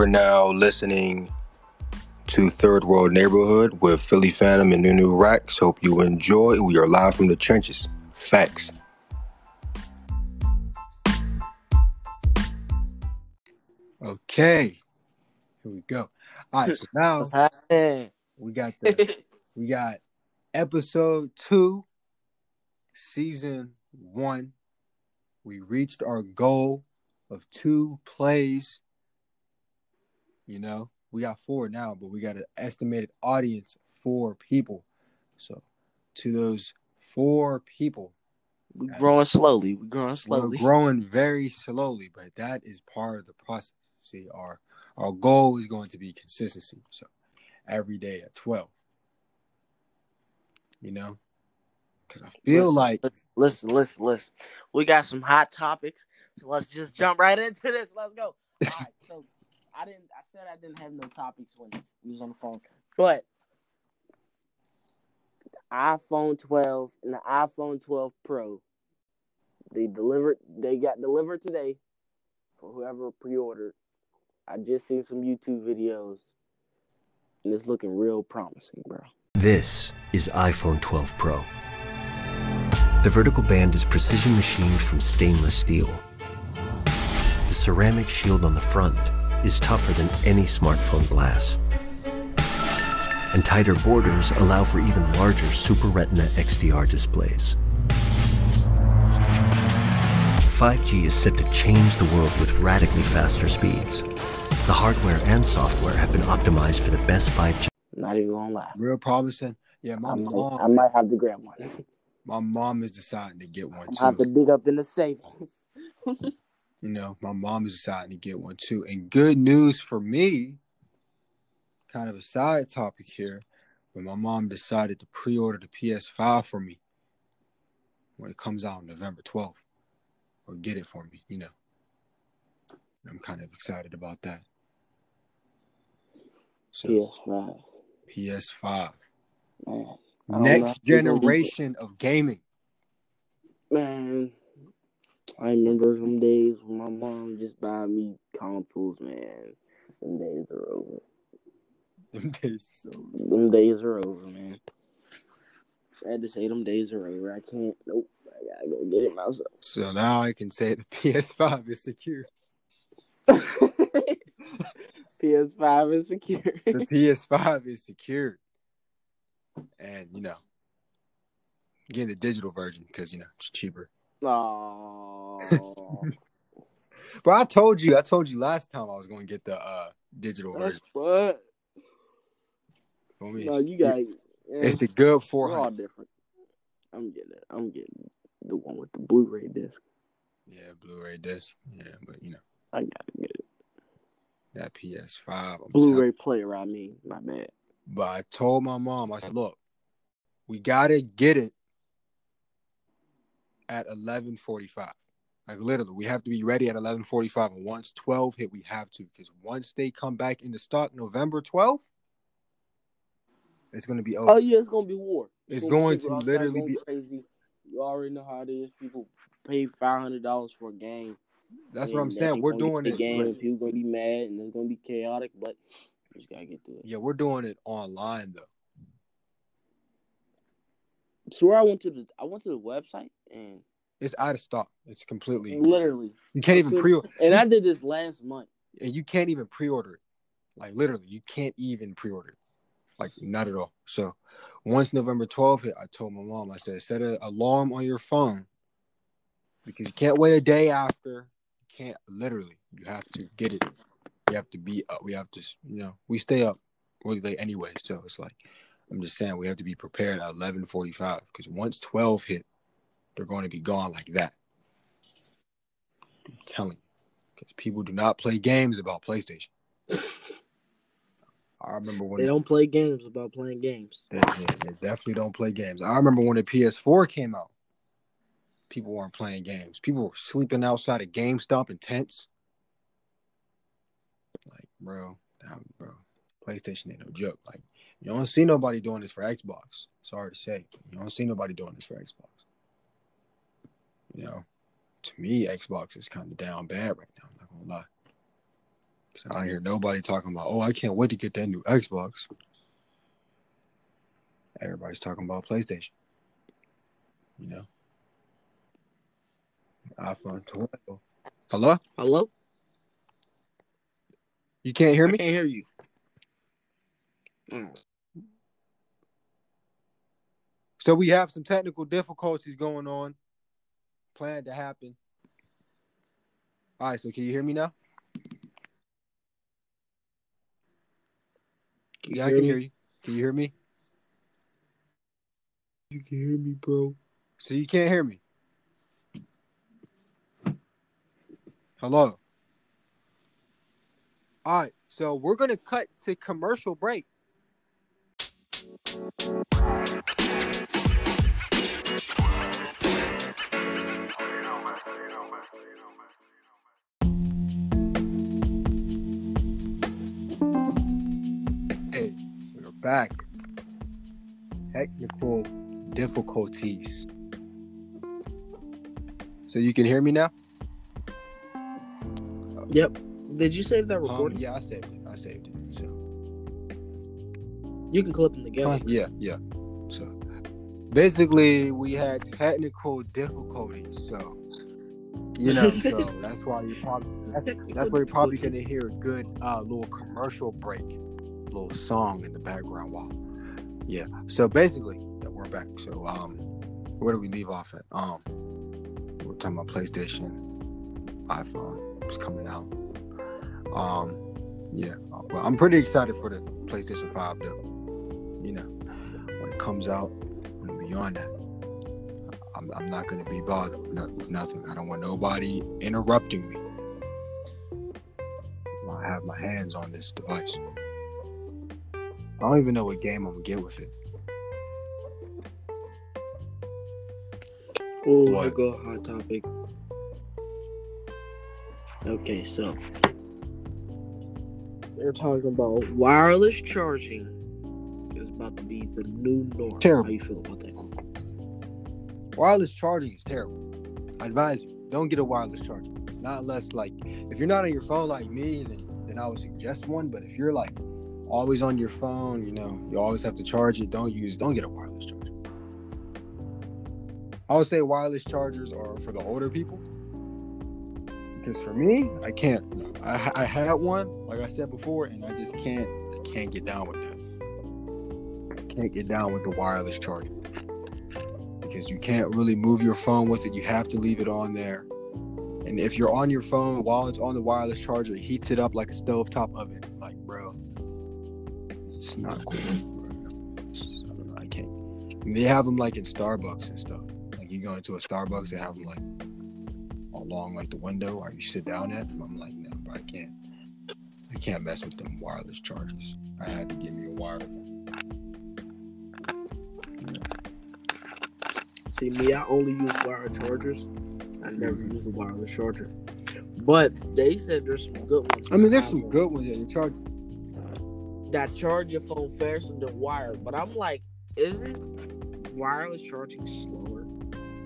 are now listening to Third World Neighborhood with Philly Phantom and Nunu Rax. Hope you enjoy. We are live from the trenches. Facts. Okay, here we go. All right, so now we got the we got episode two, season one. We reached our goal of two plays. You know, we got four now, but we got an estimated audience of four people. So, to those four people, we growing slowly. We growing slowly. we're growing very slowly, but that is part of the process. See, our our goal is going to be consistency. So, every day at twelve. You know, because I feel Listen, like listen, listen, listen, listen. We got some hot topics, so let's just jump right into this. Let's go. All right. So I didn't. I said I didn't have no topics when we was on the phone, but the iPhone 12 and the iPhone 12 Pro, they delivered. They got delivered today for whoever pre-ordered. I just seen some YouTube videos, and it's looking real promising, bro. This is iPhone 12 Pro. The vertical band is precision machined from stainless steel. The ceramic shield on the front is tougher than any smartphone glass. And tighter borders allow for even larger Super Retina XDR displays. 5G is set to change the world with radically faster speeds. The hardware and software have been optimized for the best 5G Not even gonna lie. real promising. Yeah, my I might, mom, I might have to grab one. my mom is deciding to get one I'm gonna have to dig up in the savings. You know, my mom is deciding to get one too. And good news for me, kind of a side topic here, but my mom decided to pre-order the PS5 for me when it comes out on November 12th, or get it for me. You know, I'm kind of excited about that. So PS5, PS5, man. I don't know next if you're gonna be- generation of gaming. Man, I remember some days when my mom just buy me consoles. Man, them days are over. Them days so Them days are over, man. Sad to say, them days are over. I can't. Nope. I gotta go get it myself. So now I can say the PS5 is secure. PS5 is secure. The PS5 is secure. And, you know, getting the digital version because, you know, it's cheaper. Oh, But I told you, I told you last time I was going to get the uh digital that's version. what. No, it's, you got. it's the good We're all 400. different. I'm getting it. I'm getting the one with the Blu-ray disc. Yeah, Blu-ray disc. Yeah, but, you know, I gotta get it. that PS5. I'm Blu-ray player. I mean, my bad. But I told my mom, I said, look, we gotta get it at eleven forty five. Like literally, we have to be ready at eleven forty five. And once twelve hit, we have to because once they come back into stock November twelfth, it's gonna be over. Oh yeah, it's gonna be war. It's gonna going to literally going be- crazy. You already know how it is. People pay five hundred dollars for a game. That's what I'm saying. We're doing the it. game. but- People gonna be mad, and it's gonna be chaotic. But you just gotta get through it. yeah, we're doing it online though. So I went to the I went to the website and It's out of stock. It's completely. literally, You can't even pre order. and I did this last month. and you can't even pre-order it. Like literally, you can't even pre-order it. Like not at all. So once November 12th hit, I told my mom, I said, set an alarm on your phone because you can't wait a day after. You can't literally. You have to get it. You have to be up. We have to, you know, we stay up really late anyway. So it's like I'm just saying we have to be prepared at 11:45 because once 12 hit, they're going to be gone like that. I'm telling you, because people do not play games about PlayStation. I remember when They don't play games about playing games. they, they, they definitely don't play games. I remember when the PS4 came out, people weren't playing games. People were sleeping outside of GameStop in tents. Like, bro, damn, bro, PlayStation ain't no joke. Like, you don't see nobody doing this for Xbox. Sorry to say, you don't see nobody doing this for Xbox. You know, to me, Xbox is kind of down bad right now. I'm not gonna lie. 'Cause I don't hear nobody talking about, oh, I can't wait to get that new Xbox. Everybody's talking about PlayStation. You know? iPhone 12. Hello? Hello? You can't hear I me? can't hear you. Mm. So we have some technical difficulties going on, planned to happen. All right, so can you hear me now? Can Yeah, I can hear you. Can you hear me? You can hear me, bro. So you can't hear me. Hello. All right, so we're gonna cut to commercial break. Hey, we're back. Technical difficulties. So you can hear me now? Yep. Did you save that Um, recording? yeah, I saved it. I saved it. You can clip them together. Yeah, yeah. So basically, we had technical difficulties. So you know, so that's why you probably that's, that's why you're probably gonna hear a good uh, little commercial break, little song in the background while. Yeah. So basically, yeah, we're back. So um, where do we leave off at? Um, we're talking about PlayStation, iPhone. It's coming out. Um, yeah. Well, I'm pretty excited for the PlayStation Five though. You know, when it comes out, and beyond that, I'm, I'm not going to be bothered with, nothing. I don't want nobody interrupting me. I have my hands on this device. I don't even know what game I'm gonna get with it. Oh, I What? go hot topic. Okay, so they're talking about wireless charging about to be the new norm. Terrible. How you feel about that? Wireless charging is terrible. I advise you, don't get a wireless charger. Not unless like if you're not on your phone like me, then then I would suggest one. But if you're like always on your phone, you know, you always have to charge it. Don't use don't get a wireless charger. I would say wireless chargers are for the older people. Because for me, I can't. I, I had one, like I said before, and I just can't. I can't get down with that. Can't get down with the wireless charger because you can't really move your phone with it. You have to leave it on there. And if you're on your phone while it's on the wireless charger, it heats it up like a stovetop oven. Like, bro, it's not cool. I. Can't. And they have them like in Starbucks and stuff. Like you go into a Starbucks, they have them like along like the window, or you sit down at them. I'm like, no, I can't. I can't mess with them wireless chargers. I had to give me a wireless. See, me, I only use wired chargers. I never use a wireless charger. But they said there's some good ones. I mean, there's some good ones that you charge. that charge your phone faster than wired. But I'm like, isn't wireless charging slower?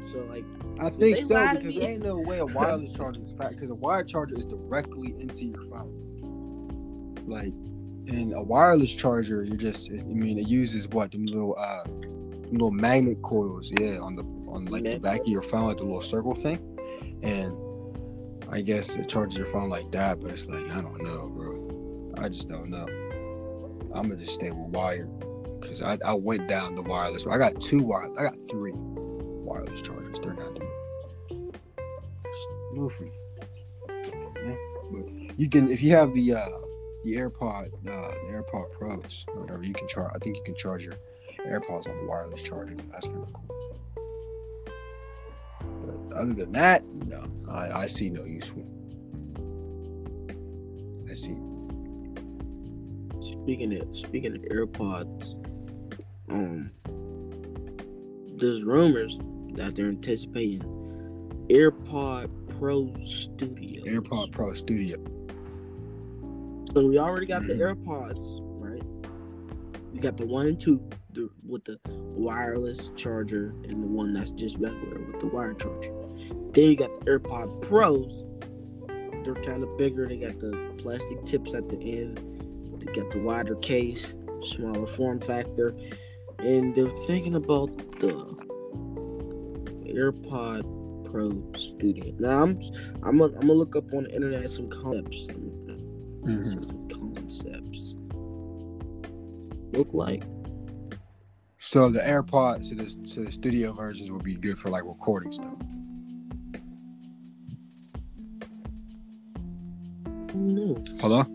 So like, I think so because there ain't no way a wireless charger is fast because a wired charger is directly into your phone. Like, in a wireless charger, you're just I mean it uses what them little uh little magnet coils, yeah, on the on like the back of your phone, like the little circle thing, and I guess it charges your phone like that. But it's like I don't know, bro. I just don't know. I'm gonna just stay with wired because I, I went down the wireless. I got two wireless. I got three wireless chargers. They're not doing no free. Yeah, But you can if you have the uh the AirPod uh the AirPod Pros or whatever, you can charge. I think you can charge your AirPods on the wireless charger. That's kind of cool. But other than that, no, I, I see no use for. 'em. I see. speaking of speaking of AirPods, um, there's rumors that they're anticipating AirPod Pro Studio. AirPod Pro Studio. So we already got the Mhm. AirPods, right? We got the one and two the, with the wireless charger and the one that's just regular with the wire charger. Then you got the AirPod Pros they're kind of bigger. They got the plastic tips at the end. They got the wider case, smaller form factor, and they're thinking about the AirPod Pro Studio. Now I'm I'm gonna, I'm gonna look up on the internet some concepts. Mm-hmm. Some concepts look like. So the AirPods, so the so the studio versions would be good for like recording stuff. No. Hello.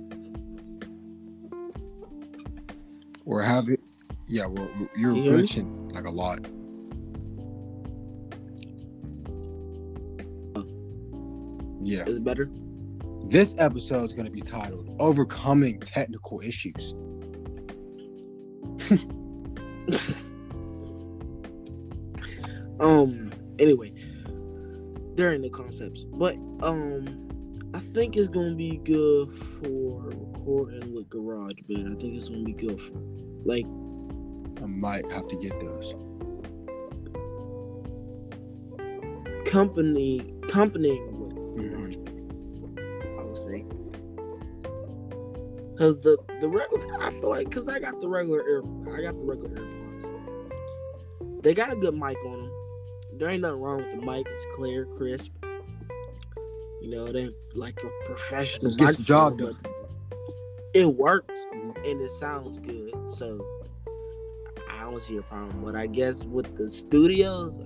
Or have it? Yeah, well, you're Can you hear me? glitching like a lot. Yeah. Is it better? This episode is going to be titled "Overcoming Technical Issues." um. Anyway, they're in the concepts, but um, I think it's gonna be good for recording with GarageBand. I think it's gonna be good for like I might have to get those. company company with. GarageBand. I would say. Cause the the regular, I feel like, cause I got the regular air, I got the regular AirPods. They got a good mic on them. There ain't nothing wrong with the mic. It's clear, crisp. You know, they like a professional Gets the job done. It works and it sounds good, so I don't see a problem. But I guess with the studios,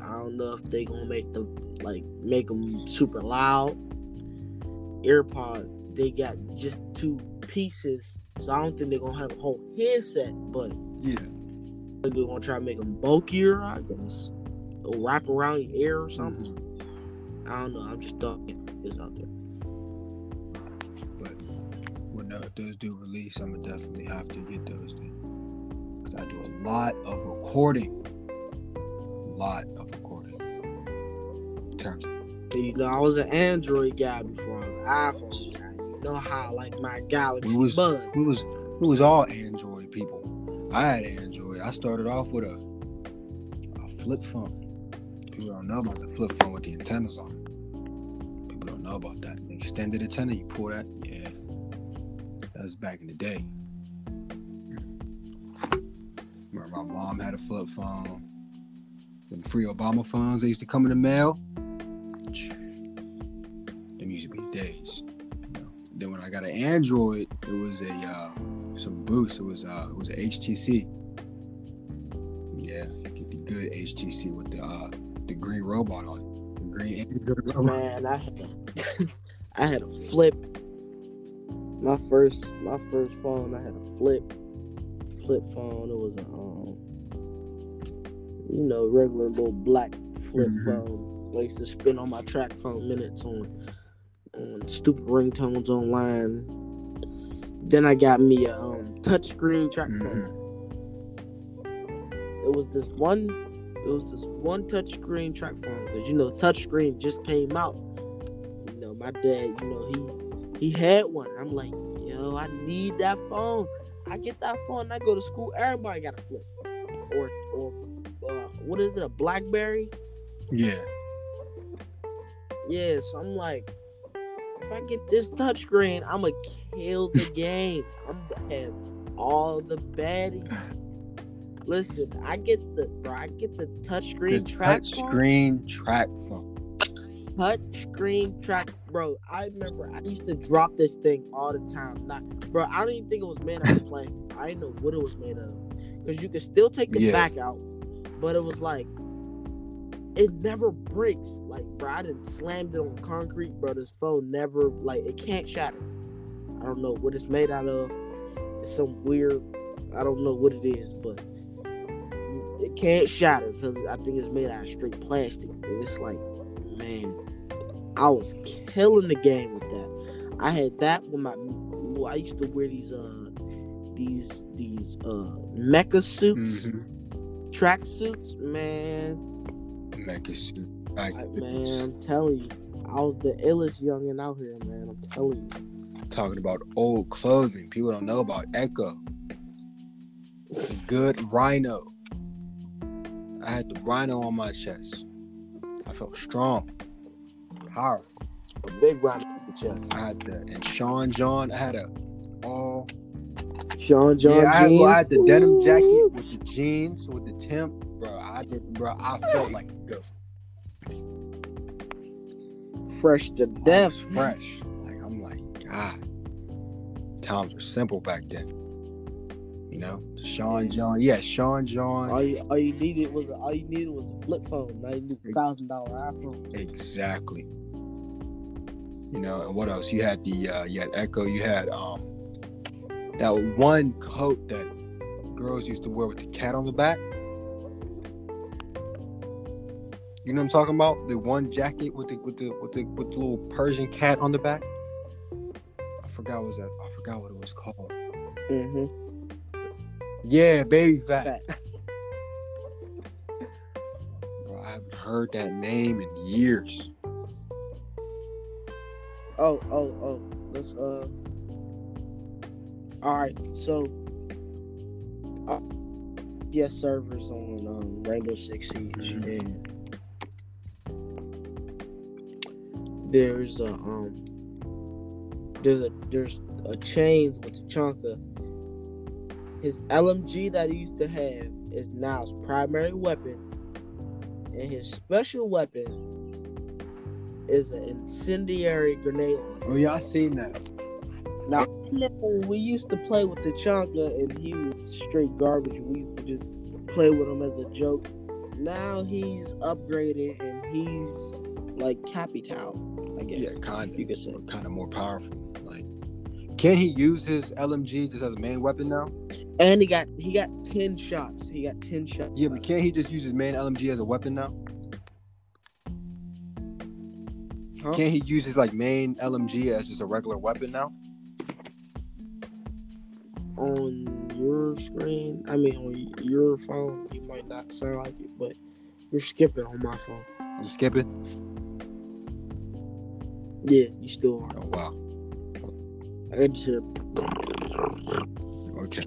I don't know if they gonna make the like make them super loud. AirPod, they got just two pieces, so I don't think they're gonna have a whole headset. But Yeah. they're gonna try to make them bulkier, I guess, or wrap around your ear or something. Mm-hmm. I don't know. I'm just throwing It's out there. But when tho- those do release, I'm gonna definitely have to get those then. Cause I do a lot of recording. A lot of recording. In terms of You know, I was an Android guy before I was an iPhone guy. You know how I like my Galaxy We was- Buds. we was- it was all Android people. I had Android. I started off with a a flip phone. People don't know about the flip phone with the antennas on. People don't know about that. The extended antenna, you pull that, yeah. That was back in the day. Remember my mom had a flip phone. Them free Obama phones, they used to come in the mail. Them used to be days. You know? Then when I got an Android, it was a uh, some boost. It was uh, it was a HTC. Yeah, get the good HTC with the uh, green robot on. The green Android robot. Man, I had I had a flip. My first my first phone, I had a flip flip phone. It was a um you know, regular little black flip Mhm. phone. I used to spend all my TracFone minutes on on stupid ringtones online. Then I got me a um touchscreen track Mhm. phone. It was this one it was this one touchscreen TracFone because you know touchscreen just came out. You know, my dad, you know, he he had one. I'm like, yo, I need that phone. I get that phone, I go to school. Everybody got a flip, or or uh, what is it, a BlackBerry? Yeah. Yeah, so I'm like, if I get this touchscreen, I'm gonna kill the game. I'm gonna have all the baddies. Listen, I get the bro, I get the The touchscreen track touch screen track phone. touch screen track, bro. I remember I used to drop this thing all the time. Not, bro. I don't even think it was made out of plastic. I didn't know what it was made of, because you could still take the Yeah. back out, but it was like it never breaks. Like, bro, I didn't slammed it on concrete, bro. This phone never like it can't shatter. I don't know what it's made out of. It's some weird. I don't know what it is, but it can't shatter because I think it's made out of straight plastic. And it's like, man, I was killing the game with that. I had that with my. well, I used to wear these uh these these uh mecha suits, Mm-hmm. track suits, man. Mecha suit. I- man, I'm telling you, I was the illest youngin out here, man. I'm telling you. talking about old clothing. People don't know about Ecko. Good rhino. I had the rhino on my chest. I felt strong, powerful. A big rhino, on the chest. I had the and Sean John. I had a all. Sean John. yeah, I had, jeans. I had the denim jacket with the jeans with the temp, bro. I did, bro. I felt like a ghost. fresh to death. fresh. Like I'm like, God, times were simple back then. You know, Sean John. Yeah, Sean John. All you, all you needed was a, all you needed was a flip phone. Now you need a thousand dollar iPhone. Exactly. You know, and what else? You had the uh you had Ecko, you had um that one coat that girls used to wear with the cat on the back. You know what I'm talking about? The one jacket with the with the with the with the little Persian cat on the back. I forgot what was that. I forgot what it was called. Mm-hmm. Yeah, Baby Phat. Fat. Bro, I haven't heard that name in years. Oh, oh, oh. Let's uh. All right, so. Uh, yes, servers on um, Rainbow Six Siege, Mhm. and there's a um. There's a there's a chains with Chunka. His LMG that he used to have is now his primary weapon, and his special weapon is an incendiary grenade launcher. Oh y'all seen that. Now, we used to play with the Chonka and he was straight garbage. We used to just play with him as a joke. Now he's upgraded and he's like Capital, I guess. Yeah, kind of. you could say. Kind of more powerful. Like, can he use his LMG just as a main weapon now? And he got he got ten shots. He got ten shots. Yeah, but can't he just use his main LMG as a weapon now? Huh? Can't he use his like main LMG as just a regular weapon now? on your screen, I mean on your phone, you might not sound like it, but you're skipping on my phone. I'm skipping. Yeah, you still are. Oh wow. I just hear. Okay.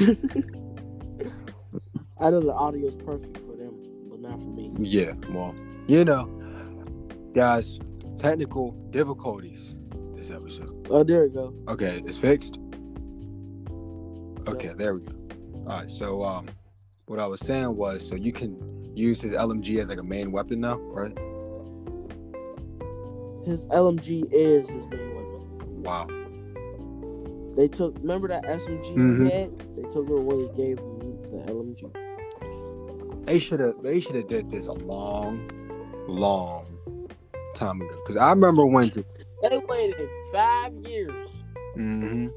I know the audio is perfect for them, but not for me. Yeah. Well, you know, guys, technical difficulties this episode. Oh, there we go. Okay, it's fixed. Okay, there we go. All right. So, um, what I was saying was, so you can use his LMG as like a main weapon now, right? His LMG is his main weapon. Wow. They took, remember that SMG Mhm. he had? They took it away and gave him the LMG. They should have. They should have did this a long, long time ago. Because I remember when. To, They waited five years. mm-hmm.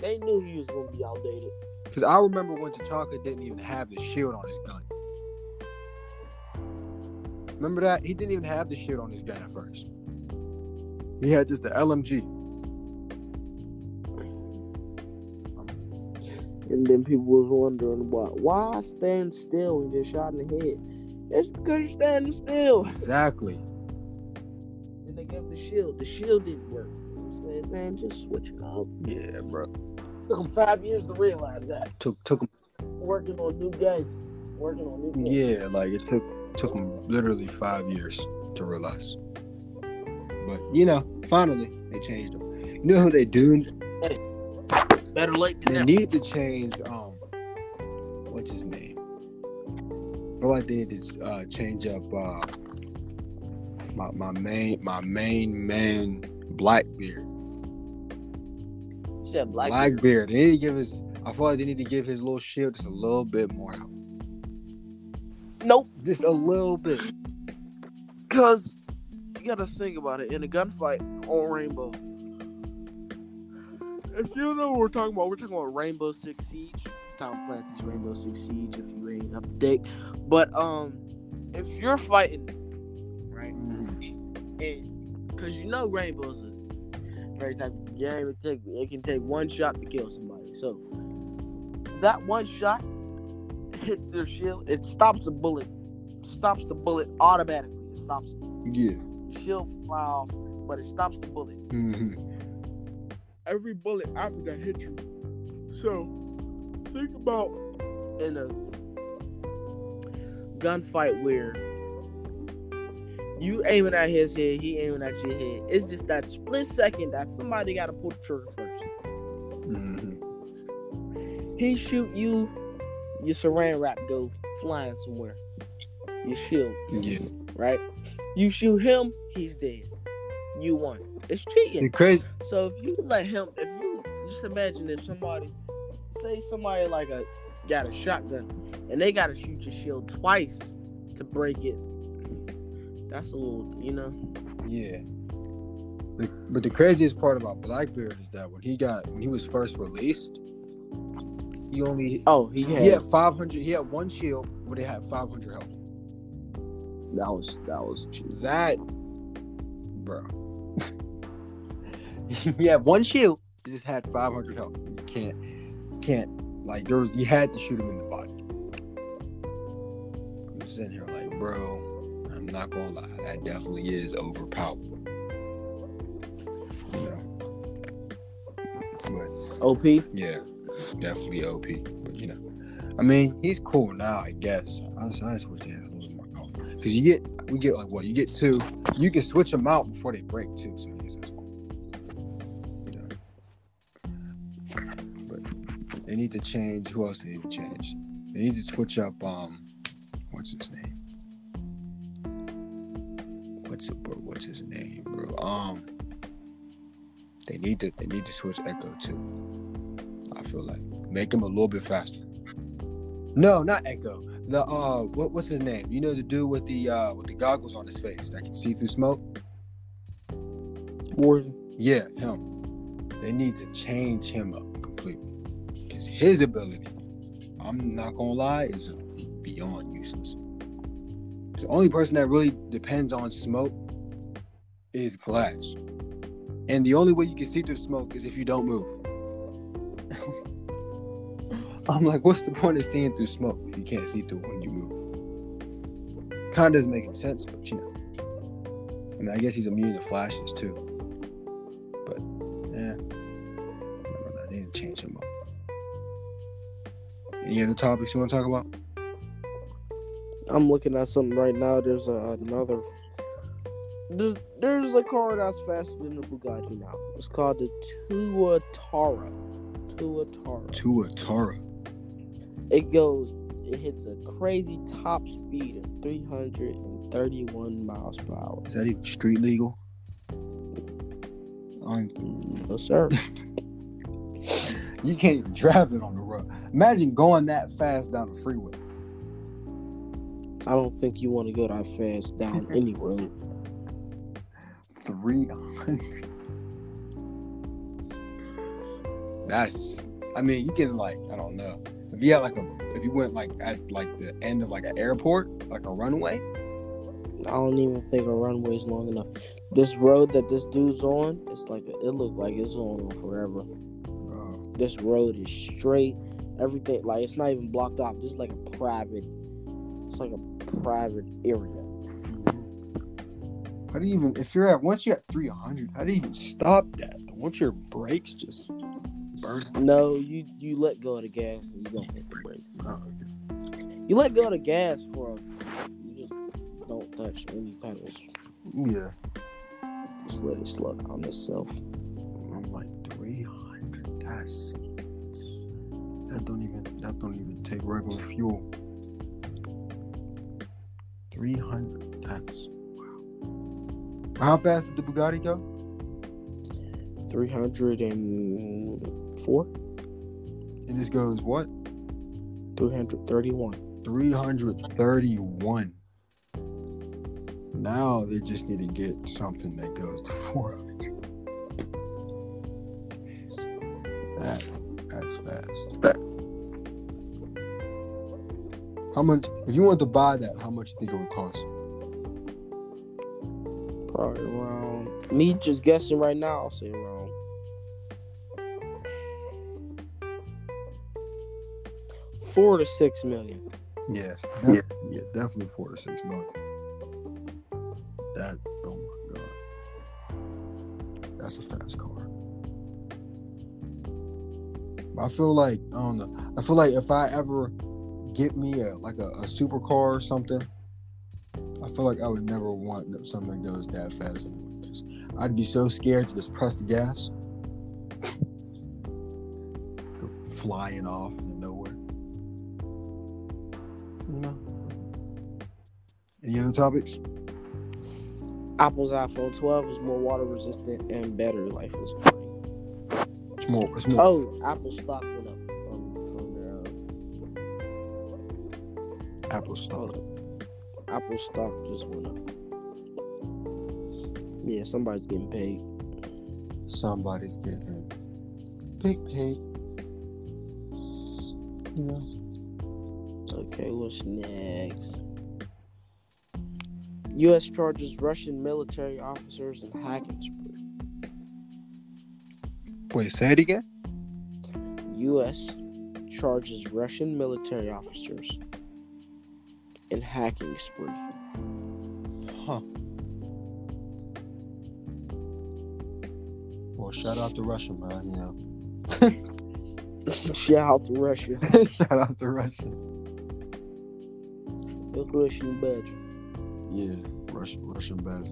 They knew he was going to be outdated. Because I remember when Tachanka didn't even have the shield on his gun. Remember that? He didn't even have the shield on his gun at first. He had just the LMG. And then people was wondering why why stand still and get shot in the head. It's because you're standing still. Exactly. And they gave the shield. The shield didn't work. I'm saying, man, just switch it up. Yeah, bro. Took him five years to realize that. Took took him. Working on new games. Working on new games. Yeah, like it took took him literally five years to realize. But you know, finally they changed them. You know who they do? Better late than They never. need to change. Um, what's his name? I feel like they need to uh, change up uh, my my main my main man Blackbeard. You said black. Blackbeard. They need to give his. I feel like they need to give his little shield just a little bit more out. Nope. Just a little bit. Because you got to think about it. In a gunfight on Rainbow, if you know what we're talking about, we're talking about Rainbow Six Siege. Tom Clancy's Rainbow Six Siege, if you ain't up to date. But um, if you're fighting, right, and because you know Rainbow's a very type of game, it take it can take one shot to kill somebody. So that one shot hits their shield, it stops the bullet, stops the bullet automatically. It stops. Yeah. Shield fly off, but it stops the bullet. hmm Every bullet after that hit you. So think about in a gunfight where You aiming at his head, he aiming at your head. It's just that split second that somebody got to pull the trigger 1st Mm-hmm. He shoot you, your saran wrap go flying somewhere. Your shield, Yeah. right? You shoot him, he's dead. You won. It's cheating. The crazy. So if you let him, if you just imagine if somebody, say somebody like a got a shotgun, and they gotta shoot your shield twice to break it. That's a little, you know. Yeah. The, but the craziest part about Blackbeard is that when he got when he was first released, he only Oh, he had, he had 500. He had one shield, but it had 500 health. that was that was cheap. That, bro. had one shield. He just had 500 health. You can't, you can't like there was. You had to shoot him in the body. I'm sitting here like, bro. I'm not gonna lie. That definitely is overpowered. You know. But OP. yeah, definitely OP. But you know, I mean, he's cool now, I guess. I just, I just wish they had a little more power. Because you get, we get like what? You get two. You can switch them out before they break too. So they need to change. Who else they need to change? They need to switch up. Um, what's his name? What's it, bro? What's his name, bro? Um, they need to. They need to switch Echo too. I feel like make him a little bit faster. No, not Echo. The uh, what, what's his name? You know the dude with the uh with the goggles on his face that can see through smoke. Warden. Yeah, him. They need to change him up completely his ability, I'm not gonna lie, is beyond useless. The only person that really depends on smoke is Glaz, and the only way you can see through smoke is if you don't move. I'm like, what's the point of seeing through smoke if you can't see through when you move? Kind of doesn't make any sense, but you know. I mean, I guess he's immune to flashes too. But yeah, no, they need to change him up. Any other topics you want to talk about? I'm looking at something right now. There's a, another. There's, there's a car that's faster than the Bugatti now. It's called the Tuatara. Tuatara. Tuatara. It goes. It hits a crazy top speed of 331 miles per hour. Is that even street legal? Um, No sir. you can't even drive it on the road. Imagine going that fast down the freeway. I don't think you want to go that fast down any road. 300. That's, I mean, you can like, I don't know. If you had like a, if you went like at like the end of like an airport, like a runway, I don't even think a runway is long enough. This road that this dude's on, it's like it looked like it's on forever. uh, This road is straight. Everything like it's not even blocked off. Just like a private. It's like a private area. how do you even, if you're at, once you're at 300, how do you even stop that? Once your brakes just burn. No, you you let go of the gas and you don't hit the brake. Oh, You let go of the gas for a, you just don't touch any pedals. yeah. Just let it slow down itself. I'm like 300. That's that don't even that don't even take regular fuel. 300. That's wow. How fast did the Bugatti go? Three hundred and four. It just goes what? Three hundred thirty-one. 331. Now they just need to get something that goes to 400. That that's fast. That. How much? If you want to buy that, how much do you think it would cost? Probably around. Me just guessing right now. I'll say around. Four to six million. Yeah, Yeah. yeah, definitely four to six million. I feel like I don't know. I feel like if I ever get me a like a, a supercar or something, I I feel like I would never want something that goes that fast anyway, because I'd be so scared to just press the gas, flying off into nowhere. You know. Any other topics? Apple's iPhone 12 is more water resistant and better. Life is It's more. It's more. Oh, Apple stock went up from from their. Uh, Apple stock. Apple stock just went up. Yeah, somebody's getting paid. Somebody's getting big paid. You know. Okay, what's next? U.S. charges Russian military officers in hacking spree. Wait, say it again. U.S. charges Russian military officers in hacking spree. Huh. Well, shout out to Russia, man. You know. Shout out to Russia. shout out to Russia. The Russian badger. Yeah, Russian, Russian bad.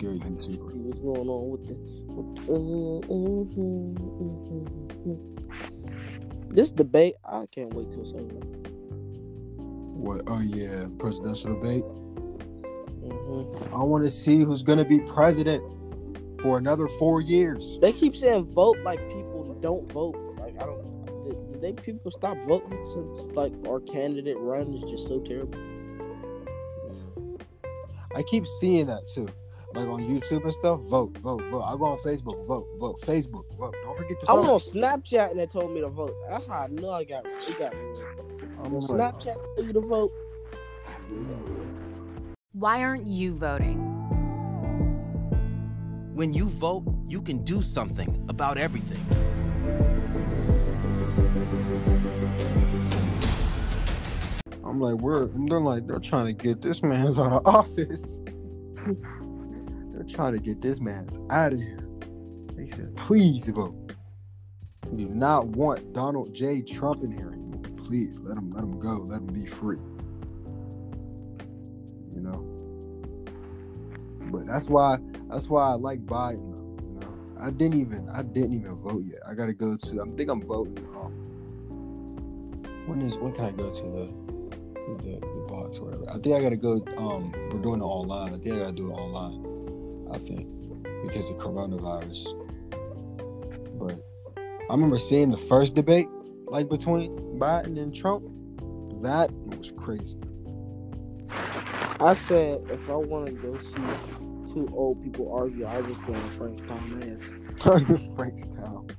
You know, YouTuber. What's going on with the? with- This debate, I can't wait till over. What? Oh yeah, presidential debate. Mhm. I want to see who's gonna be president for another four years. They keep saying vote like people don't vote. Like I don't. Did, did they people stop voting since like our candidate run is just so terrible? I keep seeing that too. Like on YouTube and stuff, vote, vote, vote. I go on Facebook, vote, vote, Facebook, vote. Don't forget to I vote. I was on Snapchat and they told me to vote. That's how I know I got it got me. I'm When like, Snapchat tell you to vote. Why aren't you voting? When you vote, you can do something about everything. I'm like, we're they're like, they're trying to get this man's out of office. trying to get this man's out of here. They said, please vote. We do not want Donald J. Trump in here anymore. Please let him let him go. Let him be free. You know. But that's why that's why I like Biden. You know, I didn't even I didn't even vote yet. I gotta go to. I think I'm voting. Um, when is when can I go to the the, the box or whatever. I think I gotta go. Um, we're doing it online. I think I gotta do it online. I think because of coronavirus. But I remember seeing the first debate, like between Biden and Trump. That was crazy. I said if I want to go see two old people argue, I just go on Frank's Thomas. Frankstown.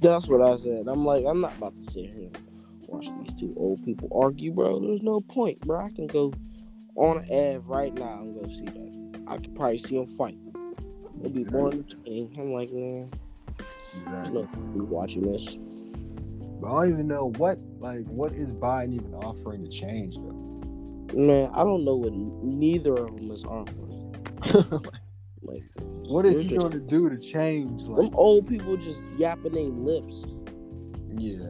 That's what I said. I'm like, I'm not about to sit here and watch these two old people argue, bro. There's no point, bro. I can go on an ad right now and go see that. I could probably see them fight. It'd be more entertaining. I'm like, man, Exactly. no in watching this. But I don't even know what like what is Biden even offering to change though. Man, I don't know what neither of them is offering. Like, what is he just- going to do to change? them Like, old people just yapping their lips. yeah,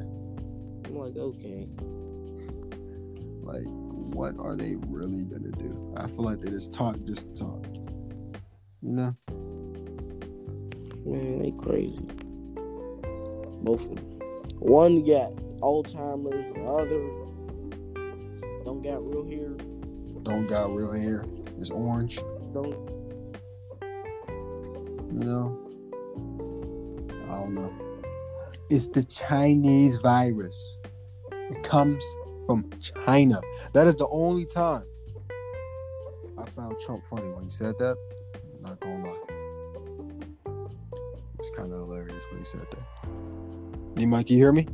I'm like, okay. like what are they really to do? I feel like they just talk just to talk. You know? Man, they crazy. Both of them. One got Alzheimer's, the other don't got real hair. Don't got real hair. It's orange. Don't You know? I don't know. It's the Chinese virus. It comes from China. That is the only time I found Trump funny when he said that. I'm not gonna lie. It's kind of hilarious when he said that. You, Mike, you hear me?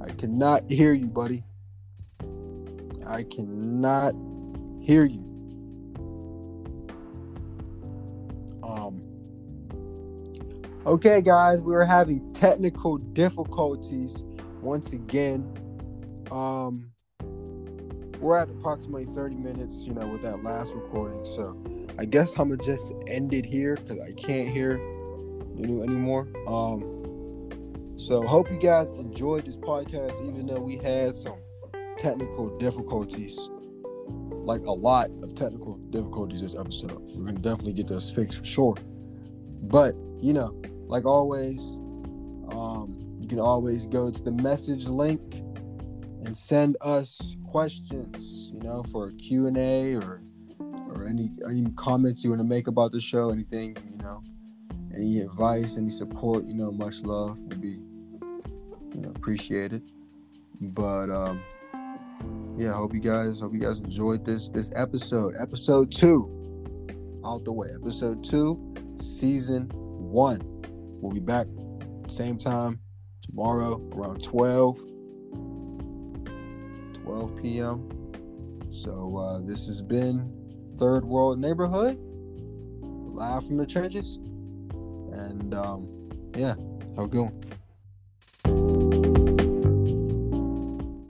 I cannot hear you, buddy. I cannot hear you. Okay, guys, we are having technical difficulties once again. Um, we're at approximately 30 minutes, you know, with that last recording. So I guess I'm gonna just end it here because I can't hear you know anymore. Um, So hope you guys enjoyed this podcast, even though we had some technical difficulties, like a lot of technical difficulties this episode. We're gonna definitely get those fixed for sure. But you know, like always, um, you can always go to the message link and send us questions, you know, for a Q&A or or any any comments you want to make about the show, anything, you know, any advice, any support, you know, much love would be you know appreciated. But um yeah, hope you guys hope you guys enjoyed this this episode. Episode 2 out the way. Episode 2, season 1. We'll be back same time tomorrow around 12 12 p.m. So uh, this has been Third World Neighborhood, live from the trenches, and um, yeah, have a good one.